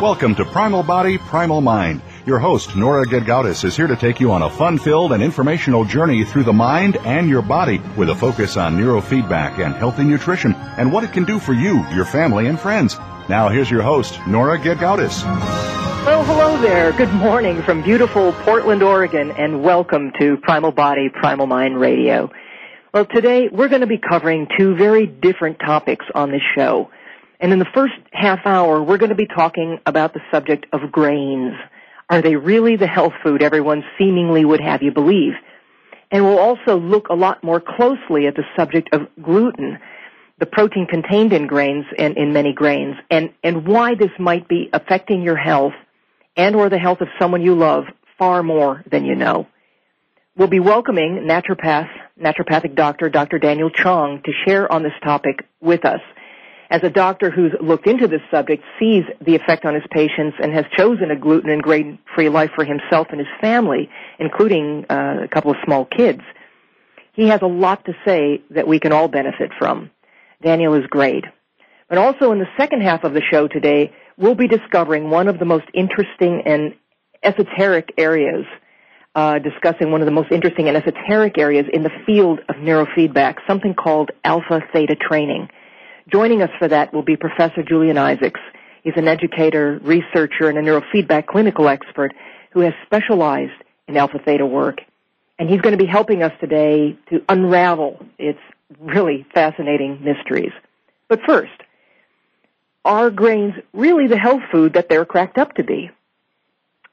Welcome to Primal Body, Primal Mind. Your host, Nora Gedgaudas, is here to take you on a fun-filled and informational journey through the mind and your body with a focus on neurofeedback and healthy nutrition and what it can do for you, your family, and friends. Now here's your host, Nora Gedgaudas. Well, hello there. Good morning from beautiful Portland, Oregon, and welcome to Primal Body, Primal Mind Radio. Well, today we're going to be covering two very different topics on this show. And in the first half hour, we're going to be talking about the subject of grains. Are they really the health food everyone seemingly would have you believe? And we'll also look a lot more closely at the subject of gluten, the protein contained in grains and in many grains, and, and why this might be affecting your health and or the health of someone you love far more than you know. We'll be welcoming naturopath, naturopathic doctor, Dr. Daniel Chong to share on this topic with us as a doctor who's looked into this subject, sees the effect on his patients and has chosen a gluten and grain-free life for himself and his family, including uh, a couple of small kids, he has a lot to say that we can all benefit from. Daniel is great. But also in the second half of the show today, we'll be discovering one of the most interesting and esoteric areas, uh, discussing one of the most interesting and esoteric areas in the field of neurofeedback, something called alpha theta training. Joining us for that will be Professor Julian Isaacs. He's an educator, researcher, and a neurofeedback clinical expert who has specialized in alpha theta work. And he's going to be helping us today to unravel its really fascinating mysteries. But first, are grains really the health food that they're cracked up to be?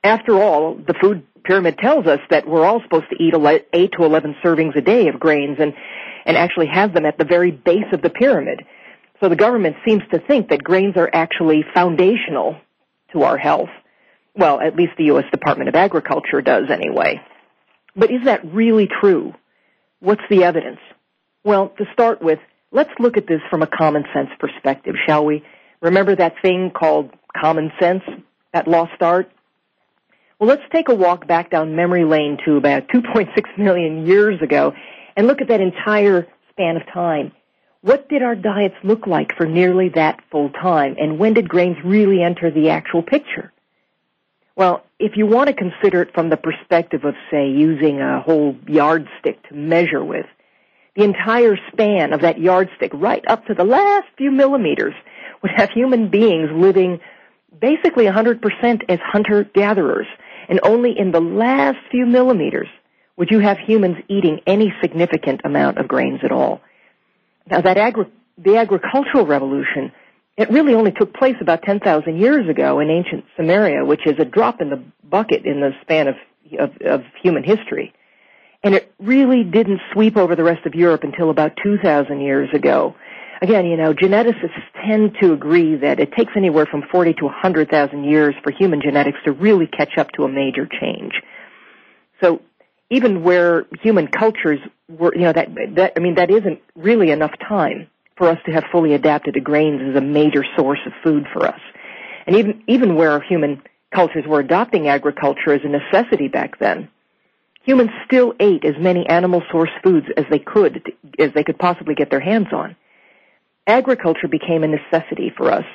After all, the food pyramid tells us that we're all supposed to eat 8 to 11 servings a day of grains and, and actually have them at the very base of the pyramid. So the government seems to think that grains are actually foundational to our health. Well, at least the U.S. Department of Agriculture does anyway. But is that really true? What's the evidence? Well, to start with, let's look at this from a common sense perspective, shall we? Remember that thing called common sense, that lost art? Well, let's take a walk back down memory lane to about 2.6 million years ago and look at that entire span of time. What did our diets look like for nearly that full time? And when did grains really enter the actual picture? Well, if you want to consider it from the perspective of, say, using a whole yardstick to measure with, the entire span of that yardstick, right up to the last few millimeters, would have human beings living basically 100% as hunter-gatherers. And only in the last few millimeters would you have humans eating any significant amount of grains at all. Now that agri- the agricultural revolution, it really only took place about 10,000 years ago in ancient Samaria, which is a drop in the bucket in the span of, of, of human history. And it really didn't sweep over the rest of Europe until about 2,000 years ago. Again, you know, geneticists tend to agree that it takes anywhere from 40 to 100,000 years for human genetics to really catch up to a major change. So even where human cultures were, you know, that, that, I mean, that isn't really enough time for us to have fully adapted to grains as a major source of food for us. And even, even where human cultures were adopting agriculture as a necessity back then, humans still ate as many animal source foods as they could, as they could possibly get their hands on. Agriculture became a necessity for us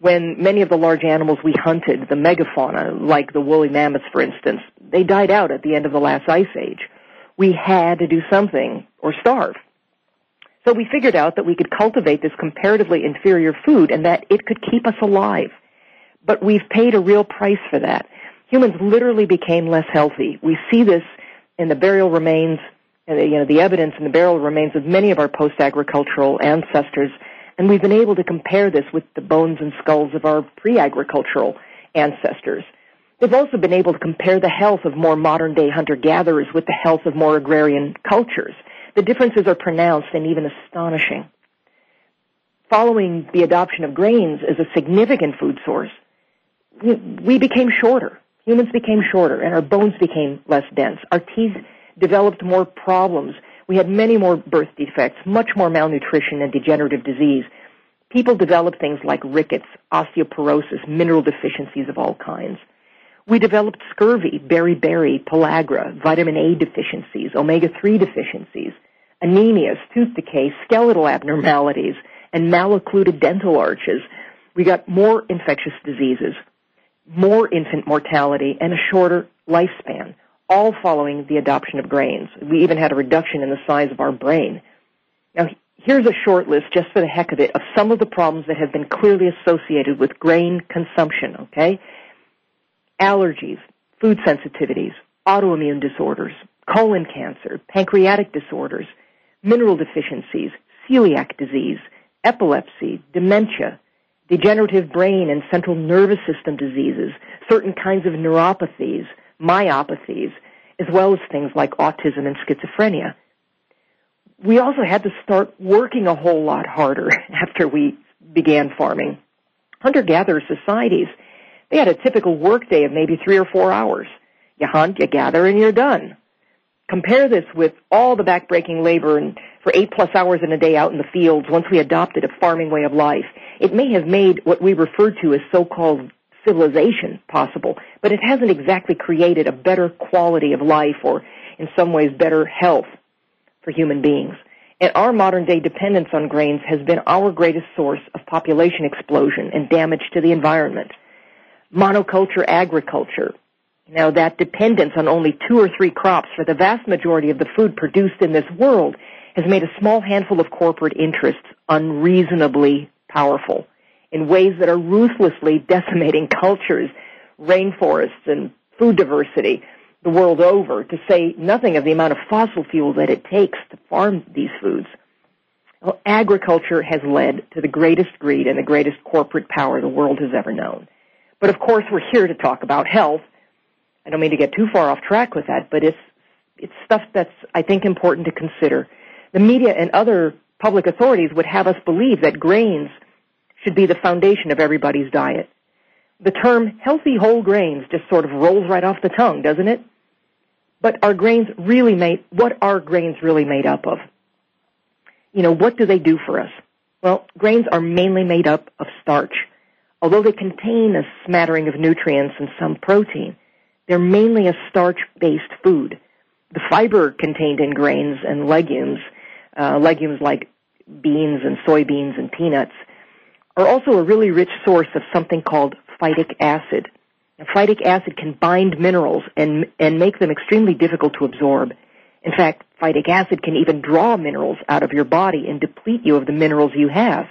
when many of the large animals we hunted, the megafauna, like the woolly mammoths for instance, they died out at the end of the last ice age. We had to do something or starve. So we figured out that we could cultivate this comparatively inferior food and that it could keep us alive. But we've paid a real price for that. Humans literally became less healthy. We see this in the burial remains, uh, you know, the evidence in the burial remains of many of our post-agricultural ancestors and we've been able to compare this with the bones and skulls of our pre-agricultural ancestors. They've also been able to compare the health of more modern day hunter gatherers with the health of more agrarian cultures. The differences are pronounced and even astonishing. Following the adoption of grains as a significant food source, we became shorter. Humans became shorter and our bones became less dense. Our teeth developed more problems. We had many more birth defects, much more malnutrition and degenerative disease. People developed things like rickets, osteoporosis, mineral deficiencies of all kinds. We developed scurvy, beriberi, pellagra, vitamin A deficiencies, omega-3 deficiencies, anemias, tooth decay, skeletal abnormalities, and maloccluded dental arches. We got more infectious diseases, more infant mortality, and a shorter lifespan, all following the adoption of grains. We even had a reduction in the size of our brain. Now, here's a short list, just for the heck of it, of some of the problems that have been clearly associated with grain consumption, okay? allergies, food sensitivities, autoimmune disorders, colon cancer, pancreatic disorders, mineral deficiencies, celiac disease, epilepsy, dementia, degenerative brain and central nervous system diseases, certain kinds of neuropathies, myopathies, as well as things like autism and schizophrenia. We also had to start working a whole lot harder after we began farming. Hunter-gatherer societies they had a typical workday of maybe three or four hours. You hunt, you gather, and you're done. Compare this with all the backbreaking labor and for eight plus hours in a day out in the fields once we adopted a farming way of life. It may have made what we refer to as so-called civilization possible, but it hasn't exactly created a better quality of life or in some ways better health for human beings. And our modern day dependence on grains has been our greatest source of population explosion and damage to the environment monoculture agriculture. Now that dependence on only two or three crops for the vast majority of the food produced in this world has made a small handful of corporate interests unreasonably powerful in ways that are ruthlessly decimating cultures, rainforests, and food diversity the world over, to say nothing of the amount of fossil fuel that it takes to farm these foods. Well, agriculture has led to the greatest greed and the greatest corporate power the world has ever known. But of course, we're here to talk about health. I don't mean to get too far off track with that, but it's it's stuff that's I think important to consider. The media and other public authorities would have us believe that grains should be the foundation of everybody's diet. The term healthy whole grains just sort of rolls right off the tongue, doesn't it? But are grains really made, what are grains really made up of? You know, what do they do for us? Well, grains are mainly made up of starch. Although they contain a smattering of nutrients and some protein, they're mainly a starch-based food. The fiber contained in grains and legumes, uh, legumes like beans and soybeans and peanuts, are also a really rich source of something called phytic acid. Now, phytic acid can bind minerals and, and make them extremely difficult to absorb. In fact, phytic acid can even draw minerals out of your body and deplete you of the minerals you have.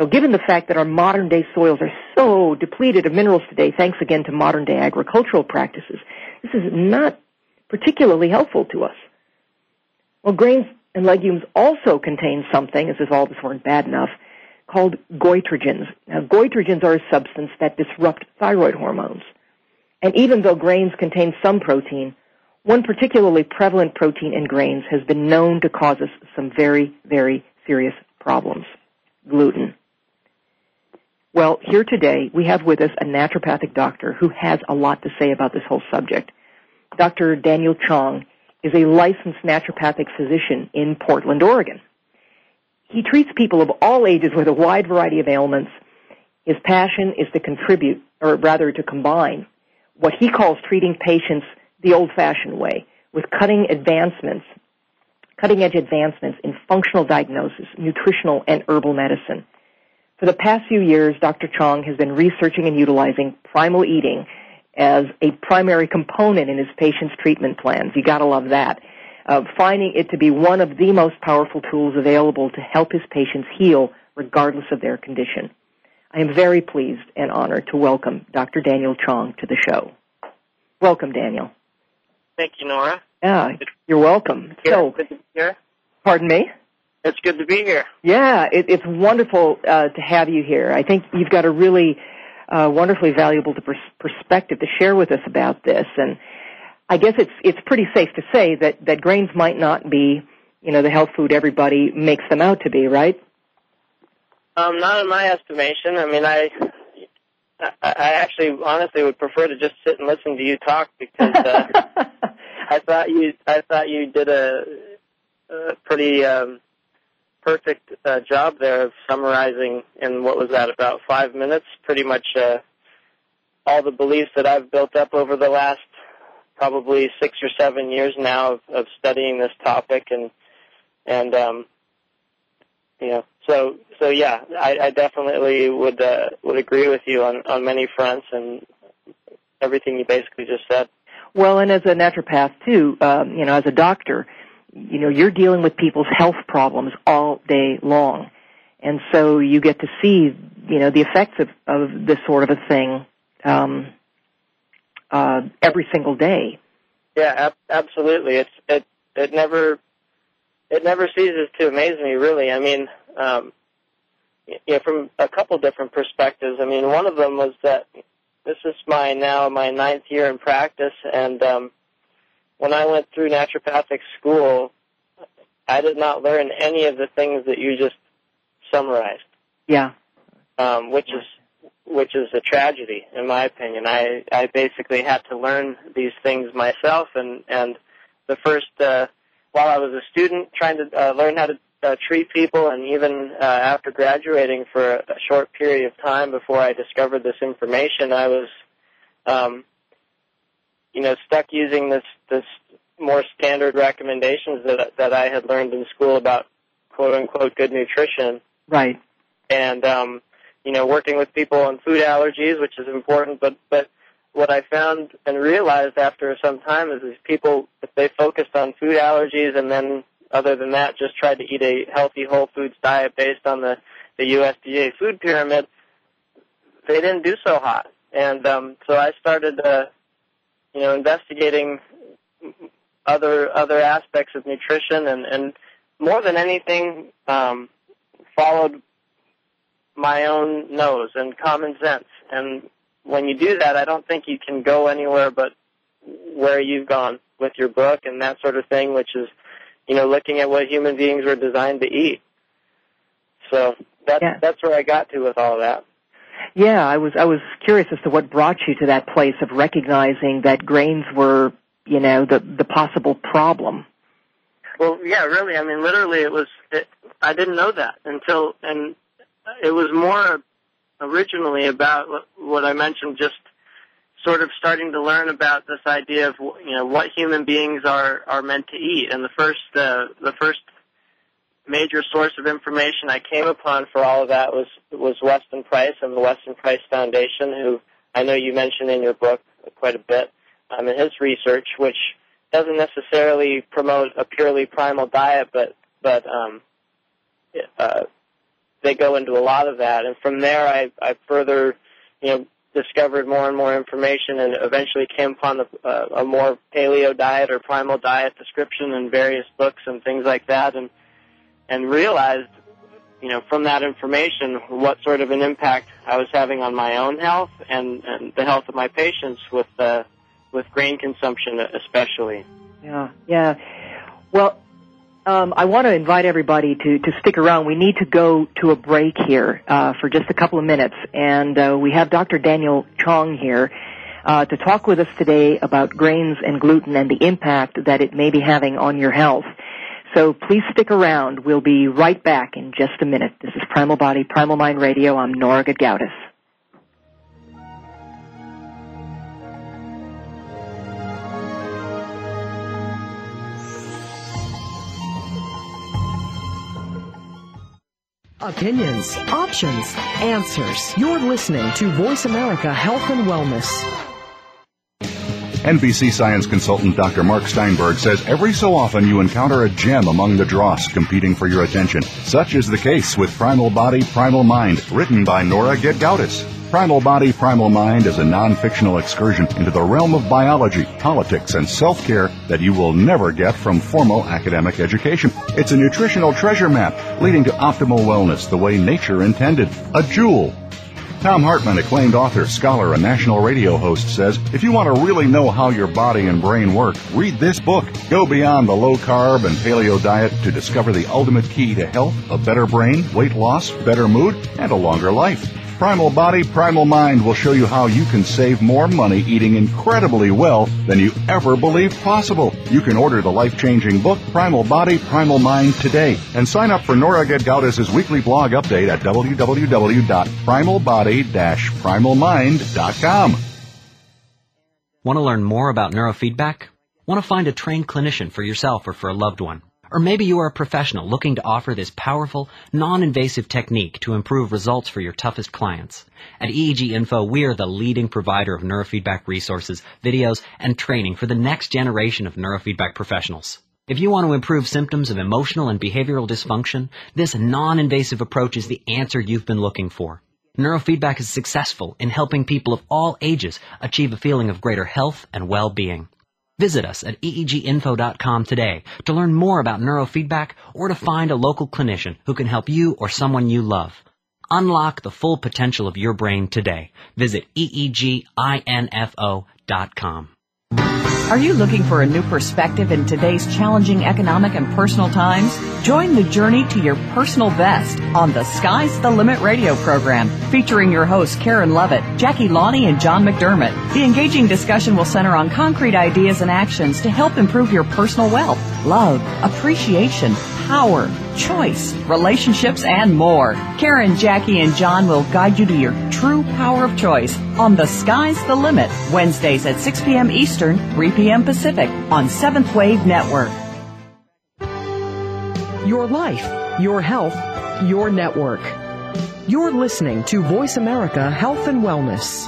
So given the fact that our modern day soils are so depleted of minerals today, thanks again to modern day agricultural practices, this is not particularly helpful to us. Well, grains and legumes also contain something, as if all this weren't bad enough, called goitrogens. Now, goitrogens are a substance that disrupt thyroid hormones. And even though grains contain some protein, one particularly prevalent protein in grains has been known to cause us some very, very serious problems. Gluten. Well, here today we have with us a naturopathic doctor who has a lot to say about this whole subject. Dr. Daniel Chong is a licensed naturopathic physician in Portland, Oregon. He treats people of all ages with a wide variety of ailments. His passion is to contribute, or rather to combine, what he calls treating patients the old-fashioned way with cutting advancements, cutting edge advancements in functional diagnosis, nutritional and herbal medicine. For the past few years, Dr. Chong has been researching and utilizing primal eating as a primary component in his patients' treatment plans. You gotta love that. Uh, finding it to be one of the most powerful tools available to help his patients heal regardless of their condition. I am very pleased and honored to welcome Dr. Daniel Chong to the show. Welcome, Daniel. Thank you, Nora. Yeah, you're welcome. So, good to be here. Pardon me? It's good to be here. Yeah, it, it's wonderful uh, to have you here. I think you've got a really uh, wonderfully valuable pers- perspective to share with us about this. And I guess it's it's pretty safe to say that that grains might not be, you know, the health food everybody makes them out to be, right? Um, not in my estimation. I mean, I, I actually honestly would prefer to just sit and listen to you talk because uh, I thought you, I thought you did a, a pretty um, perfect uh, job there of summarizing in what was that about five minutes, pretty much uh, all the beliefs that I've built up over the last probably six or seven years now of, of studying this topic and and um, you know so so yeah, I, I definitely would uh, would agree with you on on many fronts and everything you basically just said. Well, and as a naturopath too, um, you know, as a doctor, you know, you're dealing with people's health problems all day long, and so you get to see, you know, the effects of of this sort of a thing um, uh, every single day. Yeah, ab- absolutely. It's it it never it never ceases to amaze me. Really, I mean, um, you know, from a couple different perspectives. I mean, one of them was that this is my now my ninth year in practice, and um, when I went through naturopathic school, I did not learn any of the things that you just summarized. Yeah. Um, which is which is a tragedy in my opinion. I I basically had to learn these things myself, and and the first uh, while I was a student trying to uh, learn how to uh, treat people, and even uh, after graduating for a, a short period of time before I discovered this information, I was, um, you know, stuck using this this more standard recommendations that that I had learned in school about quote unquote good nutrition. Right. And um, you know, working with people on food allergies, which is important, but but what I found and realized after some time is, is people if they focused on food allergies and then other than that, just tried to eat a healthy whole foods diet based on the, the USDA food pyramid, they didn't do so hot. And um, so I started, uh, you know, investigating other other aspects of nutrition, and, and more than anything, um, followed my own nose and common sense. And when you do that, I don't think you can go anywhere but where you've gone with your book and that sort of thing, which is you know, looking at what human beings were designed to eat. So that's Yeah. that's where I got to with all that. Yeah, I was I was curious as to what brought you to that place of recognizing that grains were, you know, the the possible problem. Well, yeah, really. I mean, literally, it was. It, I didn't know that until, and it was more originally about what, I mentioned. Just sort of starting to learn about this idea of you know what human beings are are meant to eat. And the first uh, the first major source of information I came upon for all of that was was Weston Price of the Weston Price Foundation, who I know you mentioned in your book quite a bit, um, in his research, which doesn't necessarily promote a purely primal diet, but but um, uh, they go into a lot of that. And from there, I I further you know discovered more and more information, and eventually came upon a, a more paleo diet or primal diet description in various books and things like that, and and realized, you know, from that information what sort of an impact I was having on my own health and, and the health of my patients with uh, with grain consumption especially. Yeah, yeah. Well, um, I want to invite everybody to, to stick around. We need to go to a break here uh, for just a couple of minutes, and uh, we have Dr. Daniel Chong here uh, to talk with us today about grains and gluten and the impact that it may be having on your health. So please stick around. We'll be right back in just a minute. This is Primal Body, Primal Mind Radio. I'm Nora Gedgaudas. Opinions, options, answers. You're listening to Voice America Health and Wellness. NBC science consultant Dr. Mark Steinberg says every so often you encounter a gem among the dross competing for your attention. Such is the case with Primal Body, Primal Mind, written by Nora Gedgaudas. Primal Body, Primal Mind is a non-fictional excursion into the realm of biology, politics, and self-care that you will never get from formal academic education. It's a nutritional treasure map leading to optimal wellness the way nature intended. A jewel Thom Hartmann, acclaimed author, scholar, and national radio host, says if you want to really know how your body and brain work, read this book. Go beyond the low carb and paleo diet to discover the ultimate key to health, a better brain, weight loss, better mood, and a longer life. Primal Body, Primal Mind will show you how you can save more money eating incredibly well than you ever believed possible. You can order the life-changing book, Primal Body, Primal Mind today and sign up for Nora Gedgaudas' weekly blog update at www.primalbody-primalmind.com. Want to learn more about neurofeedback? Want to find a trained clinician for yourself or for a loved one? Or maybe you are a professional looking to offer this powerful, non-invasive technique to improve results for your toughest clients. At EEG Info, we are the leading provider of neurofeedback resources, videos, and training for the next generation of neurofeedback professionals. If you want to improve symptoms of emotional and behavioral dysfunction, this non-invasive approach is the answer you've been looking for. Neurofeedback is successful in helping people of all ages achieve a feeling of greater health and well-being. Visit us at eeginfo.com today to learn more about neurofeedback or to find a local clinician who can help you or someone you love. Unlock the full potential of your brain today. Visit eeginfo.com. Are you looking for a new perspective in today's challenging economic and personal times? Join the journey to your personal best on the Sky's the Limit radio program, featuring your hosts Karen Lovett, Jackie Lonnie, and John McDermott. The engaging discussion will center on concrete ideas and actions to help improve your personal wealth, love, appreciation, power, choice, relationships, and more. Karen, Jackie, and John will guide you to your true power of choice on The Sky's the Limit, Wednesdays at 6 p.m. Eastern, 3 p.m. Pacific on Seventh Wave Network. Your life, your health, your network. You're listening to Voice America Health and Wellness.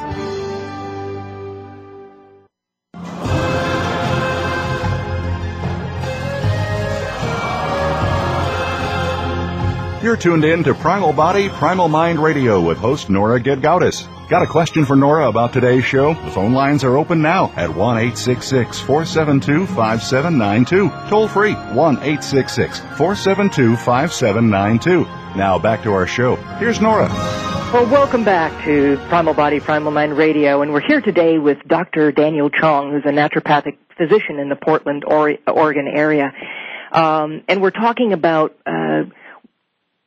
You're tuned in to Primal Body, Primal Mind Radio with host Nora Gedgaudas. Got a question for Nora about today's show? The phone lines are open now at 1 472 5792. Toll free 1 472 5792. Now back to our show. Here's Nora. Well, welcome back to Primal Body, Primal Mind Radio, and we're here today with Dr. Daniel Chong, who's a naturopathic physician in the Portland, Oregon area. Um, and we're talking about uh,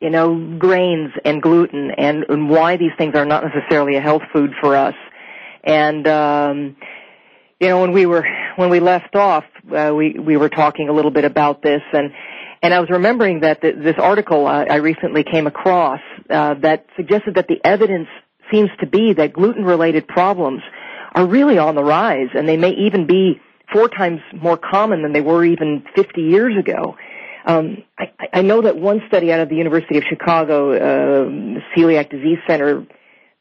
you know, grains and gluten and, and why these things are not necessarily a health food for us. And, um, you know, when we were, when we left off, uh, we, we were talking a little bit about this and, and I was remembering that the, this article I, I recently came across, uh, that suggested that the evidence seems to be that gluten-related problems are really on the rise and they may even be four times more common than they were even 50 years ago. Um, I, I know that one study out of the University of Chicago, uh, Celiac Disease Center,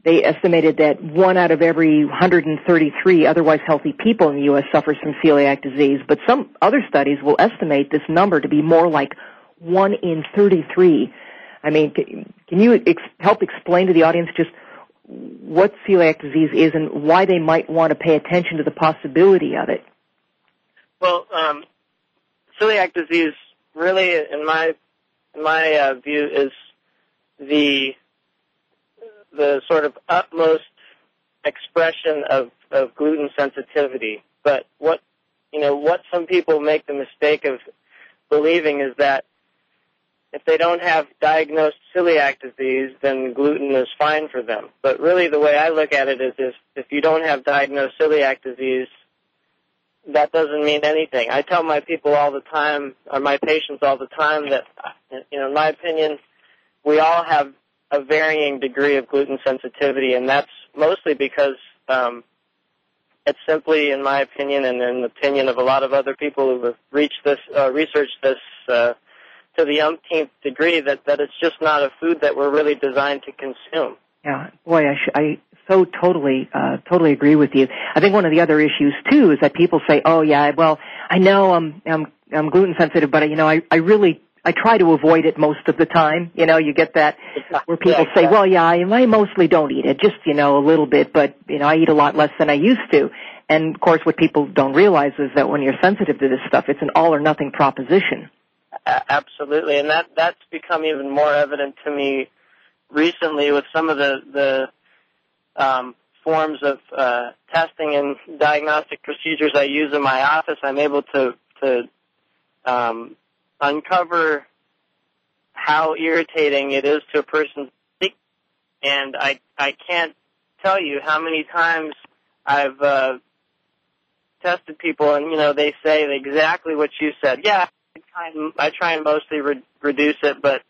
they estimated that one out of every 133 otherwise healthy people in the U.S. suffers from celiac disease, but some other studies will estimate this number to be more like one in 33. I mean, can you ex- help explain to the audience just what celiac disease is and why they might want to pay attention to the possibility of it? Well, um, celiac disease really, in my in my uh, view, is the the sort of utmost expression of, of gluten sensitivity. But what you know, what some people make the mistake of believing is that if they don't have diagnosed celiac disease, then gluten is fine for them. But really, the way I look at it is, if, if you don't have diagnosed celiac disease, that doesn't mean anything. I tell my people all the time, or my patients all the time, that you know, in my opinion, we all have a varying degree of gluten sensitivity, and that's mostly because um, it's simply, in my opinion, and in the opinion of a lot of other people who have reached this, uh, researched this uh, to the umpteenth degree, that that it's just not a food that we're really designed to consume. Yeah, boy, I, sh- I so totally, uh, totally agree with you. I think one of the other issues too is that people say, "Oh yeah, well, I know I'm I'm I'm gluten sensitive, but you know, I I really I try to avoid it most of the time. You know, you get that where people say, "Well, yeah, I, I mostly don't eat it, just you know a little bit, but you know, I eat a lot less than I used to." And of course, what people don't realize is that when you're sensitive to this stuff, it's an all or nothing proposition. Absolutely, and that that's become even more evident to me recently with some of the the um, forms of uh, testing and diagnostic procedures I use in my office, I'm able to to um, uncover how irritating it is to a person's body, and I I can't tell you how many times I've uh, tested people, and you know they say exactly what you said. Yeah, I try and, I try and mostly re- reduce it, but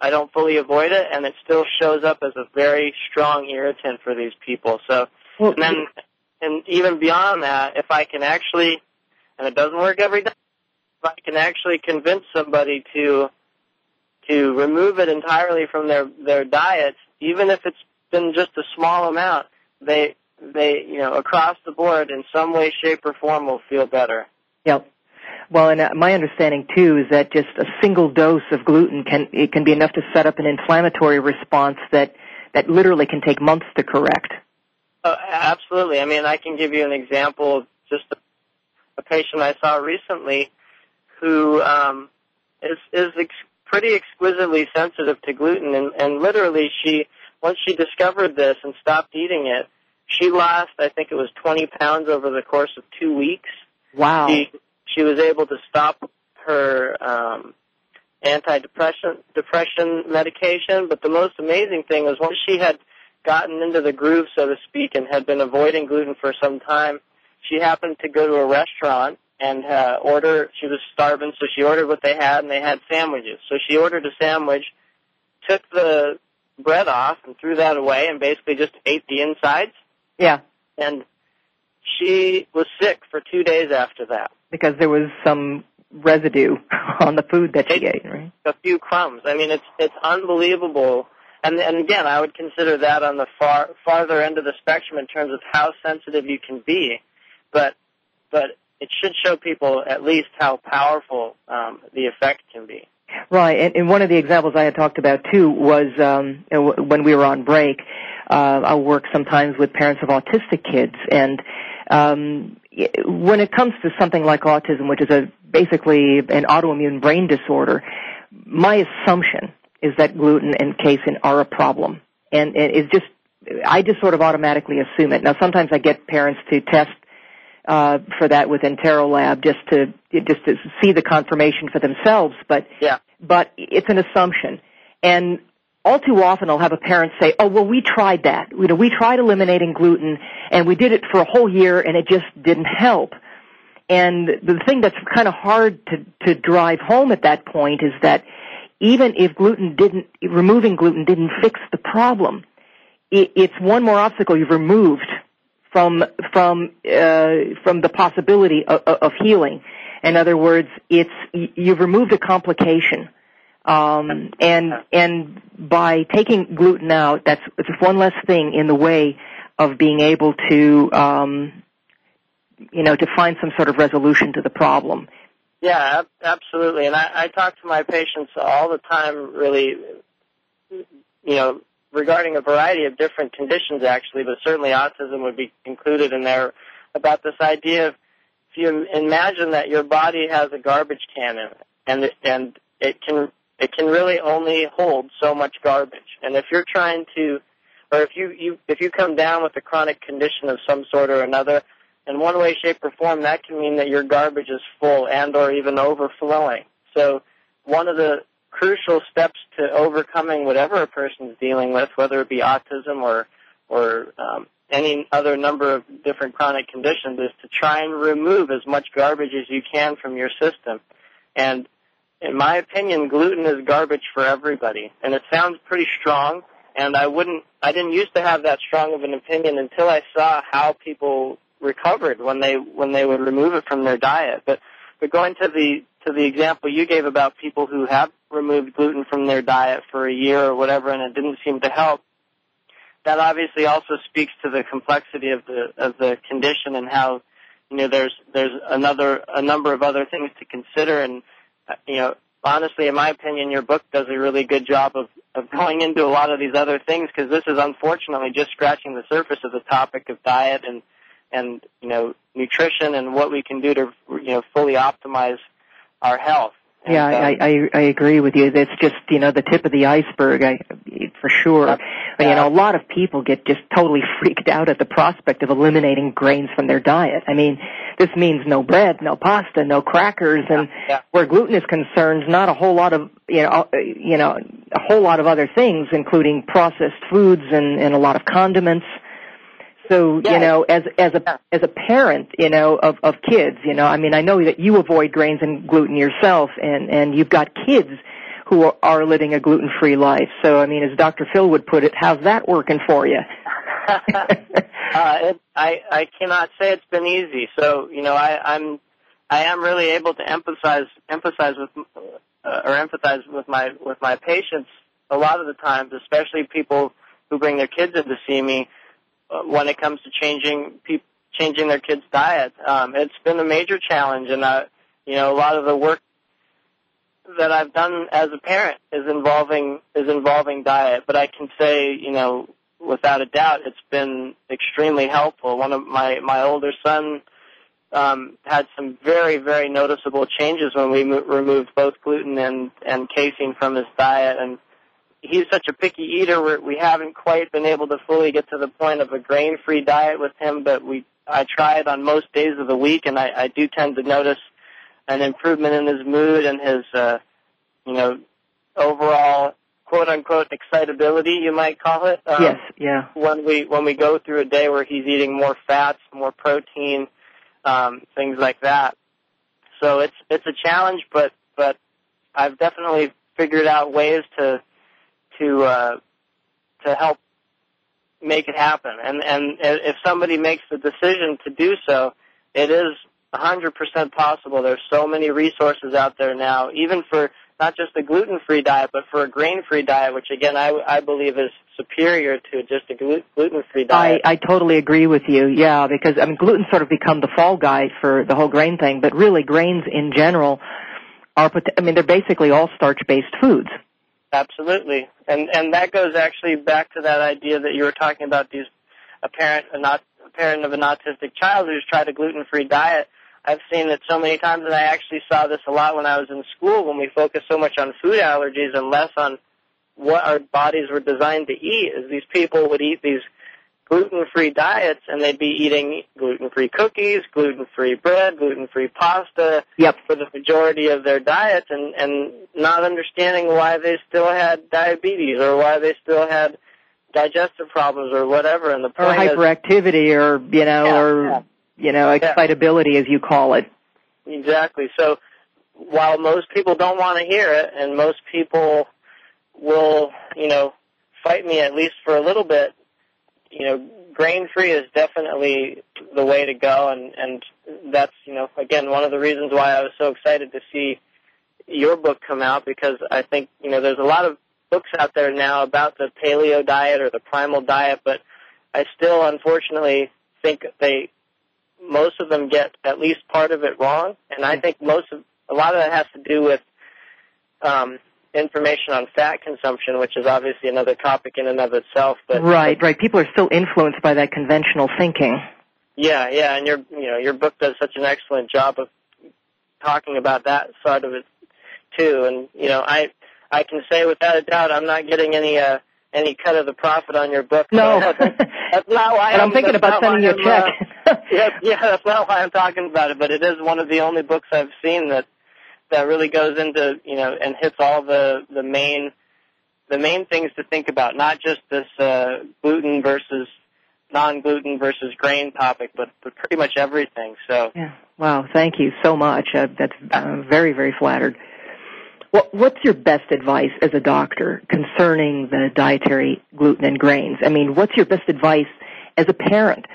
I don't fully avoid it, and it still shows up as a very strong irritant for these people. So, well, and then, and even beyond that, if I can actually, and it doesn't work every day, if I can actually convince somebody to to remove it entirely from their their diet, even if it's been just a small amount, they they you know across the board in some way, shape, or form will feel better. Yep. Well, and uh, my understanding too is that just a single dose of gluten can it can be enough to set up an inflammatory response that that literally can take months to correct. Oh, absolutely. I mean, I can give you an example of just a, a patient I saw recently who um, is is ex- pretty exquisitely sensitive to gluten, and, and literally she once she discovered this and stopped eating it, she lost I think it was 20 pounds over the course of two weeks. Wow. She she was able to stop her um, antidepressant depression medication. But the most amazing thing was once she had gotten into the groove, so to speak, and had been avoiding gluten for some time, she happened to go to a restaurant and uh, order. She was starving, so she ordered what they had, and they had sandwiches. So she ordered a sandwich, took the bread off, and threw that away, and basically just ate the insides. Yeah. And she was sick for two days after that because there was some residue on the food that she ate, right? A few crumbs. I mean, it's it's unbelievable. And and again, I would consider that on the far farther end of the spectrum in terms of how sensitive you can be, but but it should show people at least how powerful um, the effect can be. Right, and, and one of the examples I had talked about too was um, when we were on break. Uh, I work sometimes with parents of autistic kids, and um, when it comes to something like autism, which is a basically an autoimmune brain disorder, my assumption is that gluten and casein are a problem, and it's just I just sort of automatically assume it. Now, sometimes I get parents to test uh, for that with Lab just to just to see the confirmation for themselves, but yeah. but it's an assumption, and all too often I'll have a parent say, "Oh, well, we tried that. You know, we tried eliminating gluten, and we did it for a whole year, and it just didn't help." And the thing that's kind of hard to to drive home at that point is that even if gluten didn't removing gluten didn't fix the problem, it, it's one more obstacle you've removed from from uh, from the possibility of, of healing. In other words, it's you've removed a complication um, and and by taking gluten out, that's it's one less thing in the way of being able to um, you know to find some sort of resolution to the problem. Yeah, absolutely. And I, I talk to my patients all the time, really, you know, regarding a variety of different conditions, actually, but certainly autism would be included in there. About this idea of if you imagine that your body has a garbage can in it, and and it can it can really only hold so much garbage. And if you're trying to, or if you, you if you come down with a chronic condition of some sort or another, in one way, shape, or form, that can mean that your garbage is full and or even overflowing. So one of the crucial steps to overcoming whatever a person is dealing with, whether it be autism or or um, any other number of different chronic conditions, is to try and remove as much garbage as you can from your system. And in my opinion, gluten is garbage for everybody. And it sounds pretty strong, and I wouldn't, I didn't used to have that strong of an opinion until I saw how people recovered when they, when they would remove it from their diet. But, but going to the, to the example you gave about people who have removed gluten from their diet for a year or whatever and it didn't seem to help, that obviously also speaks to the complexity of the, of the condition and how, you know, there's, there's another, a number of other things to consider and, you know, honestly, in my opinion, your book does a really good job of, of going into a lot of these other things because this is unfortunately just scratching the surface of the topic of diet and, and, you know, nutrition and what we can do to, you know, fully optimize our health. And, yeah, I, um, I I agree with you. It's just you know the tip of the iceberg, I, for sure. But, you know, a lot of people get just totally freaked out at the prospect of eliminating grains from their diet. I mean, this means no bread, no pasta, no crackers, and Yeah, yeah. where gluten is concerned, not a whole lot of, you know, uh, you know, a whole lot of other things, including processed foods and, and a lot of condiments. So, Yeah. you know, as, as a, as a parent, you know, of, of kids, you know, I mean, I know that you avoid grains and gluten yourself and, and you've got kids who are, living a gluten-free life. So, I mean, as Dr. Phil would put it, how's that working for you? uh, it, I I cannot say it's been easy. So you know, I, I'm I am really able to emphasize emphasize with uh, or empathize with my with my patients a lot of the times, especially people who bring their kids in to see me uh, when it comes to changing peop changing their kids' diet. Um, it's been a major challenge, and uh, you know, a lot of the work that I've done as a parent is involving is involving diet. But I can say, you know, without a doubt, it's been extremely helpful. One of my my older son um, had some very very noticeable changes when we mo- removed both gluten and and casein from his diet, and he's such a picky eater. We're, we haven't quite been able to fully get to the point of a grain free diet with him, but we I try it on most days of the week, and I, I do tend to notice an improvement in his mood and his uh, you know overall quote unquote excitability you might call it um, yes, yeah. when we when we go through a day where he's eating more fats, more protein, um, things like that. So it's it's a challenge, but but I've definitely figured out ways to to uh, to help make it happen. And and if somebody makes the decision to do so, it is 100% possible. There's so many resources out there now, even for not just a gluten-free diet, but for a grain-free diet, which again I, I believe is superior to just a gluten-free diet. I, I totally agree with you. Yeah, because I mean, gluten sort of become the fall guy for the whole grain thing, but really grains in general are. I mean, they're basically all starch-based foods. Absolutely, and and that goes actually back to that idea that you were talking about. These a parent, a not a parent of an autistic child who's tried a gluten-free diet. I've seen it so many times, and I actually saw this a lot when I was in school when we focused so much on food allergies and less on what our bodies were designed to eat. Is these people would eat these gluten-free diets, and they'd be eating gluten-free cookies, gluten-free bread, gluten-free pasta Yep. for the majority of their diet, and and not understanding why they still had diabetes or why they still had digestive problems or whatever. And the Or point is, hyperactivity, or you know, Yeah, or yeah. You know, excitability, as you call it. Exactly. So while most people don't want to hear it, and most people will, you know, fight me at least for a little bit, you know, grain free is definitely the way to go, and and that's you know again one of the reasons why I was so excited to see your book come out because I think you know there's a lot of books out there now about the paleo diet or the primal diet, but I still unfortunately think they most of them get at least part of it wrong, and I think most of a lot of that has to do with um, information on fat consumption, which is obviously another topic in and of itself. But Right, right. People are still influenced by that conventional thinking. yeah, yeah, and your you know your book does such an excellent job of talking about that side of it too. And you know, I I can say without a doubt, I'm not getting any uh, any cut of the profit on your book. No. So that's, that's not why. and I'm thinking about sending you a I'm, uh, check. yeah, yeah, that's not why I'm talking about it, but it is one of the only books I've seen that that really goes into you know and hits all the the main the main things to think about, not just this uh, gluten versus non-gluten versus grain topic, but, but pretty much everything. So Yeah. Wow. Thank you so much. Uh, that's uh, very, very flattered. What, what's your best advice as a doctor concerning the dietary gluten and grains? I mean, what's your best advice as a parent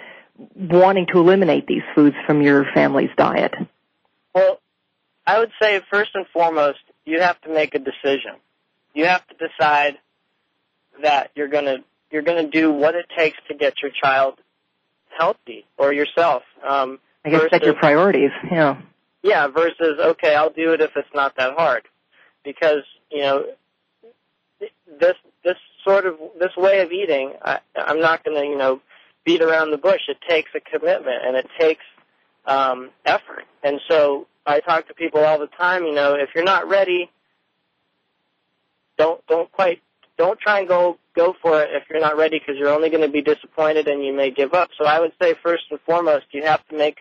wanting to eliminate these foods from your family's diet? Well, I would say first and foremost, you have to make a decision. You have to decide that you're gonna you're gonna do what it takes to get your child healthy or yourself. Um, I guess set your priorities. Yeah. Yeah, versus okay, I'll do it if it's not that hard, because you know this this sort of this way of eating. I, I'm not going to you know beat around the bush. It takes a commitment and it takes um, effort. And so I talk to people all the time. You know, if you're not ready, don't don't quite don't try and go go for it if you're not ready because you're only going to be disappointed and you may give up. So I would say first and foremost, you have to make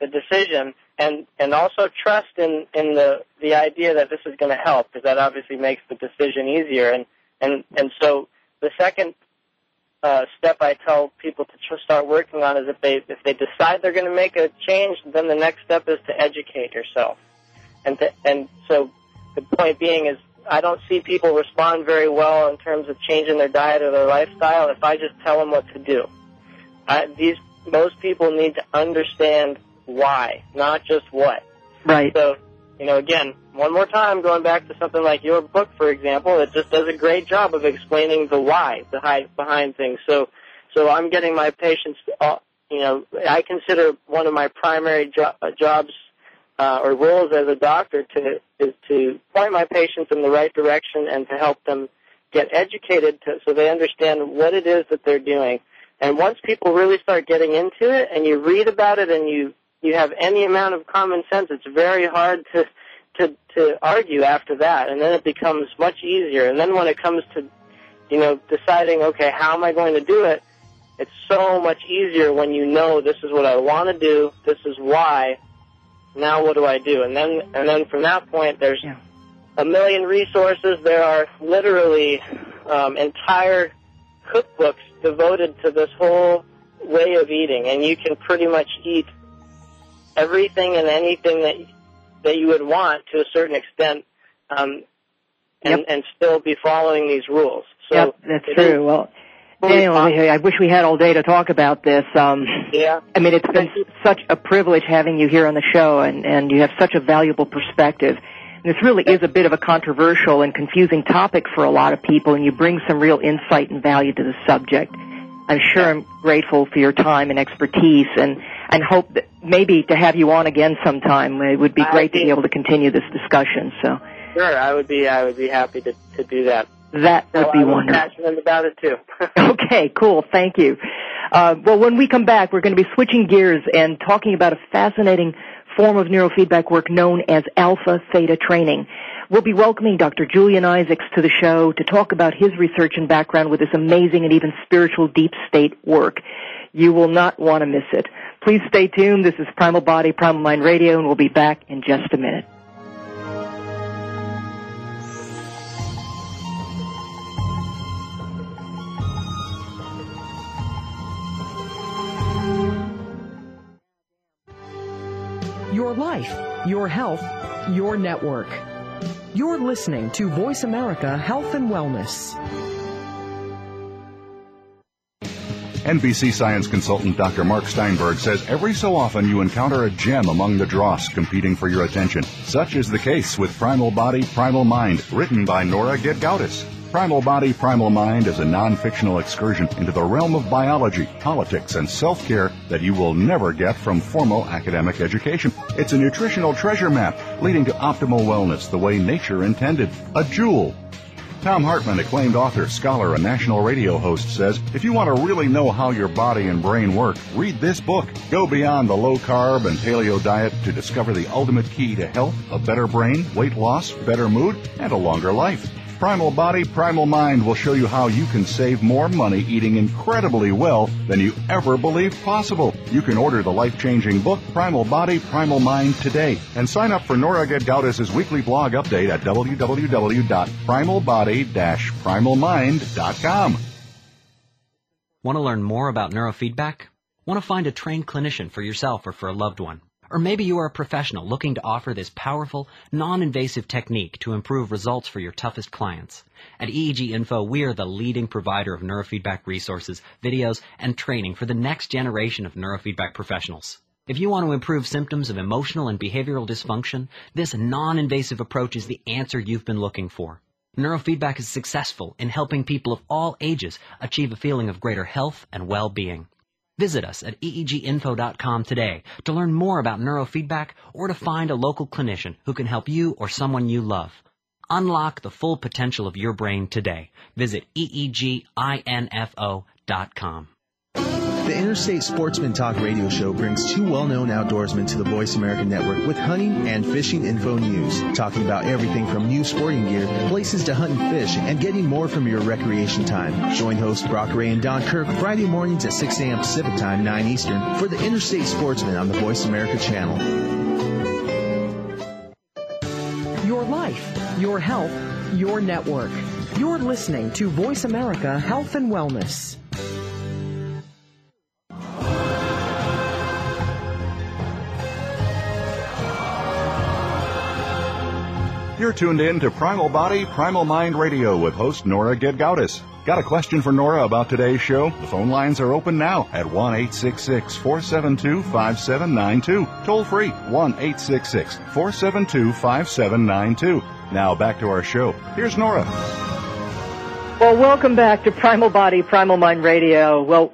the decision and and also trust in in the the idea that this is going to help because that obviously makes the decision easier. And and and so the second uh, step I tell people to tr- start working on is if they if they decide they're going to make a change, then the next step is to educate yourself. And to, and so the point being is I don't see people respond very well in terms of changing their diet or their lifestyle if I just tell them what to do. I, these most people need to understand why, not just what. Right. So, you know, again, one more time, going back to something like your book, for example, it just does a great job of explaining the why behind behind things. So, so I'm getting my patients. Uh, you know, I consider one of my primary jo- uh, jobs uh, or roles as a doctor to is to point my patients in the right direction and to help them get educated to, so they understand what it is that they're doing. And once people really start getting into it, and you read about it, and you you have any amount of common sense, it's very hard to to to argue after that, and then it becomes much easier. And then when it comes to you know deciding, okay, how am I going to do it? It's so much easier when you know this is what I want to do, this is why. Now what do I do? And then and then from that point, there's Yeah. a million resources. There are literally um, entire cookbooks devoted to this whole way of eating, and you can pretty much eat everything and anything that that you would want to a certain extent, um, and Yep. and still be following these rules. So yep, that's it is- true. Well, Daniel, I I wish we had all day to talk about this. Um, yeah, I mean, it's been such a privilege having you here on the show, and, and you have such a valuable perspective. And this really is a bit of a controversial and confusing topic for a lot of people, and you bring some real insight and value to the subject. I'm sure I'm grateful for your time and expertise, and and hope that maybe to have you on again sometime. It would be great to be- be able to continue this discussion. So sure, I would be I would be happy to to do that. that So would be I was wonderful. passionate about it too. Okay, cool. Thank you. Uh, well, when we come back, we're going to be switching gears and talking about a fascinating form of neurofeedback work known as alpha theta training. We'll be welcoming Dr. Julian Isaacs to the show to talk about his research and background with this amazing and even spiritual deep state work. You will not want to miss it. Please stay tuned. This is Primal Body, Primal Mind Radio, and we'll be back in just a minute. Your life, your health, your network. You're listening to Voice America Health and Wellness. NBC science consultant Dr. Mark Steinberg says every so often you encounter a gem among the dross competing for your attention. Such is the case with Primal Body, Primal Mind, written by Nora Gedgaudas. Primal Body, Primal Mind is a non-fictional excursion into the realm of biology, politics, and self-care that you will never get from formal academic education. It's a nutritional treasure map leading to optimal wellness the way nature intended. A jewel Thom Hartmann, acclaimed author, scholar, and national radio host, says if you want to really know how your body and brain work, read this book. Go beyond the low carb and paleo diet to discover the ultimate key to health, a better brain, weight loss, better mood, and a longer life. Primal Body, Primal Mind will show you how you can save more money eating incredibly well than you ever believed possible. You can order the life-changing book, Primal Body, Primal Mind today and sign up for Nora Gedgaudas' weekly blog update at www.primalbody-primalmind.com. Want to learn more about neurofeedback? Want to find a trained clinician for yourself or for a loved one? Or maybe you are a professional looking to offer this powerful, non-invasive technique to improve results for your toughest clients. At EEG Info, we are the leading provider of neurofeedback resources, videos, and training for the next generation of neurofeedback professionals. If you want to improve symptoms of emotional and behavioral dysfunction, this non-invasive approach is the answer you've been looking for. Neurofeedback is successful in helping people of all ages achieve a feeling of greater health and well-being. Visit us at eeginfo.com today to learn more about neurofeedback or to find a local clinician who can help you or someone you love. Unlock the full potential of your brain today. Visit eeginfo.com. Interstate Sportsman Talk radio show brings two well-known outdoorsmen to the Voice America Network with hunting and fishing info news, talking about everything from new sporting gear, places to hunt and fish, and getting more from your recreation time. Join hosts Brock Ray and Don Kirk Friday mornings at 6 a.m. Pacific Time, 9 Eastern for the Interstate Sportsman on the Voice America channel. Your life, your health, your network. You're listening to Voice America Health and Wellness. You're tuned in to Primal Body, Primal Mind Radio with host Nora Gedgaudas. Got a question for Nora about today's show? The phone lines are open now at 1 866 472 5792. Toll free 1 866 472 5792. Now back to our show. Here's Nora. Well, welcome back to Primal Body, Primal Mind Radio. Well,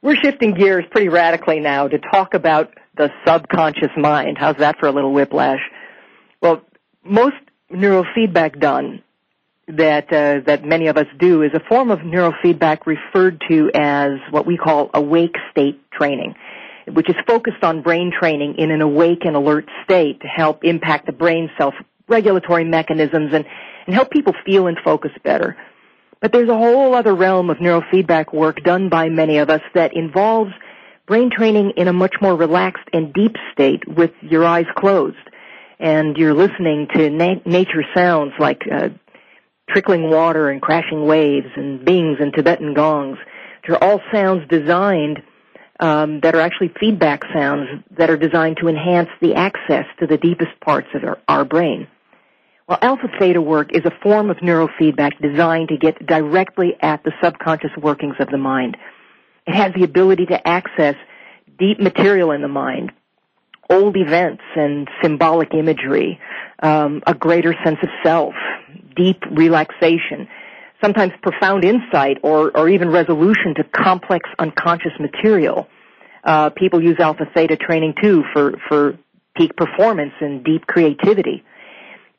we're shifting gears pretty radically now to talk about the subconscious mind. How's that for a little whiplash? Well, most neurofeedback done that uh, that many of us do is a form of neurofeedback referred to as what we call awake state training, which is focused on brain training in an awake and alert state to help impact the brain's self-regulatory mechanisms and, and help people feel and focus better. But there's a whole other realm of neurofeedback work done by many of us that involves brain training in a much more relaxed and deep state with your eyes closed and you're listening to na- nature sounds like uh, trickling water and crashing waves and bings and Tibetan gongs. They're all sounds designed um, that are actually feedback sounds that are designed to enhance the access to the deepest parts of our, our brain. Well, alpha theta work is a form of neurofeedback designed to get directly at the subconscious workings of the mind. It has the ability to access deep material in the mind, old events and symbolic imagery, um, a greater sense of self, deep relaxation, sometimes profound insight or, or even resolution to complex unconscious material. Uh, people use alpha theta training too for, for peak performance and deep creativity.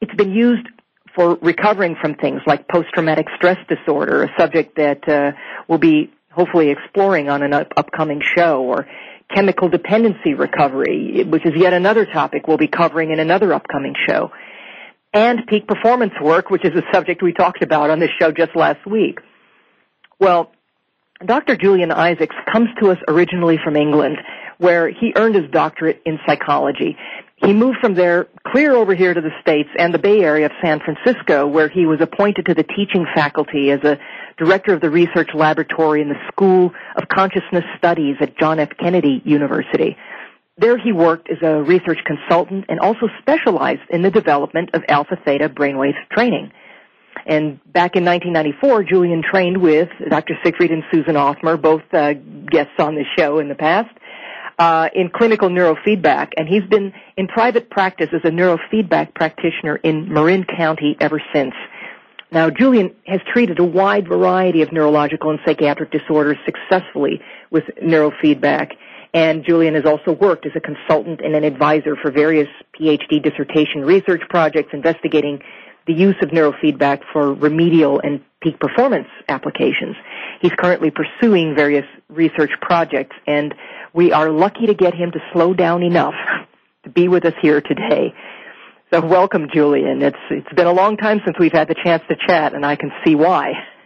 It's been used for recovering from things like post-traumatic stress disorder, a subject that uh, we'll be hopefully exploring on an up- upcoming show, or chemical dependency recovery, which is yet another topic we'll be covering in another upcoming show, and peak performance work, which is a subject we talked about on this show just last week. Well, Dr. Julian Isaacs comes to us originally from England, where he earned his doctorate in psychology. He moved from there clear over here to the States and the Bay Area of San Francisco, where he was appointed to the teaching faculty as a director of the research laboratory in the School of Consciousness Studies at John F. Kennedy University. There he worked as a research consultant and also specialized in the development of alpha theta brainwave training. And back in 1994, Julian trained with Dr. Siegfried and Susan Othmer, both uh, guests on the show in the past, uh, in clinical neurofeedback. And he's been in private practice as a neurofeedback practitioner in Marin County ever since. Now, Julian has treated a wide variety of neurological and psychiatric disorders successfully with neurofeedback. And Julian has also worked as a consultant and an advisor for various PhD dissertation research projects investigating the use of neurofeedback for remedial and peak performance applications. He's currently pursuing various research projects and we are lucky to get him to slow down enough to be with us here today. So welcome, Julian. It's it's been a long time since we've had the chance to chat, and I can see why.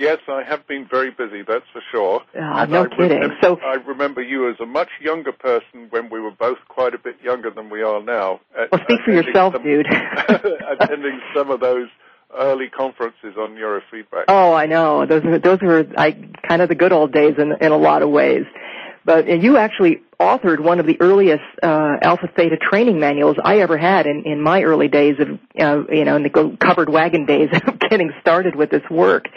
yes, I have been very busy. That's for sure. Oh, no I kidding. Remember, so I remember you as a much younger person when we were both quite a bit younger than we are now. Well, speak for yourself, some, dude. attending some of those early conferences on neurofeedback. Oh, I know. Those are those were I kind of the good old days in in a lot of ways. But you actually authored one of the earliest uh, Alpha Theta training manuals I ever had in, in my early days of, uh, you know, in the covered wagon days of getting started with this work.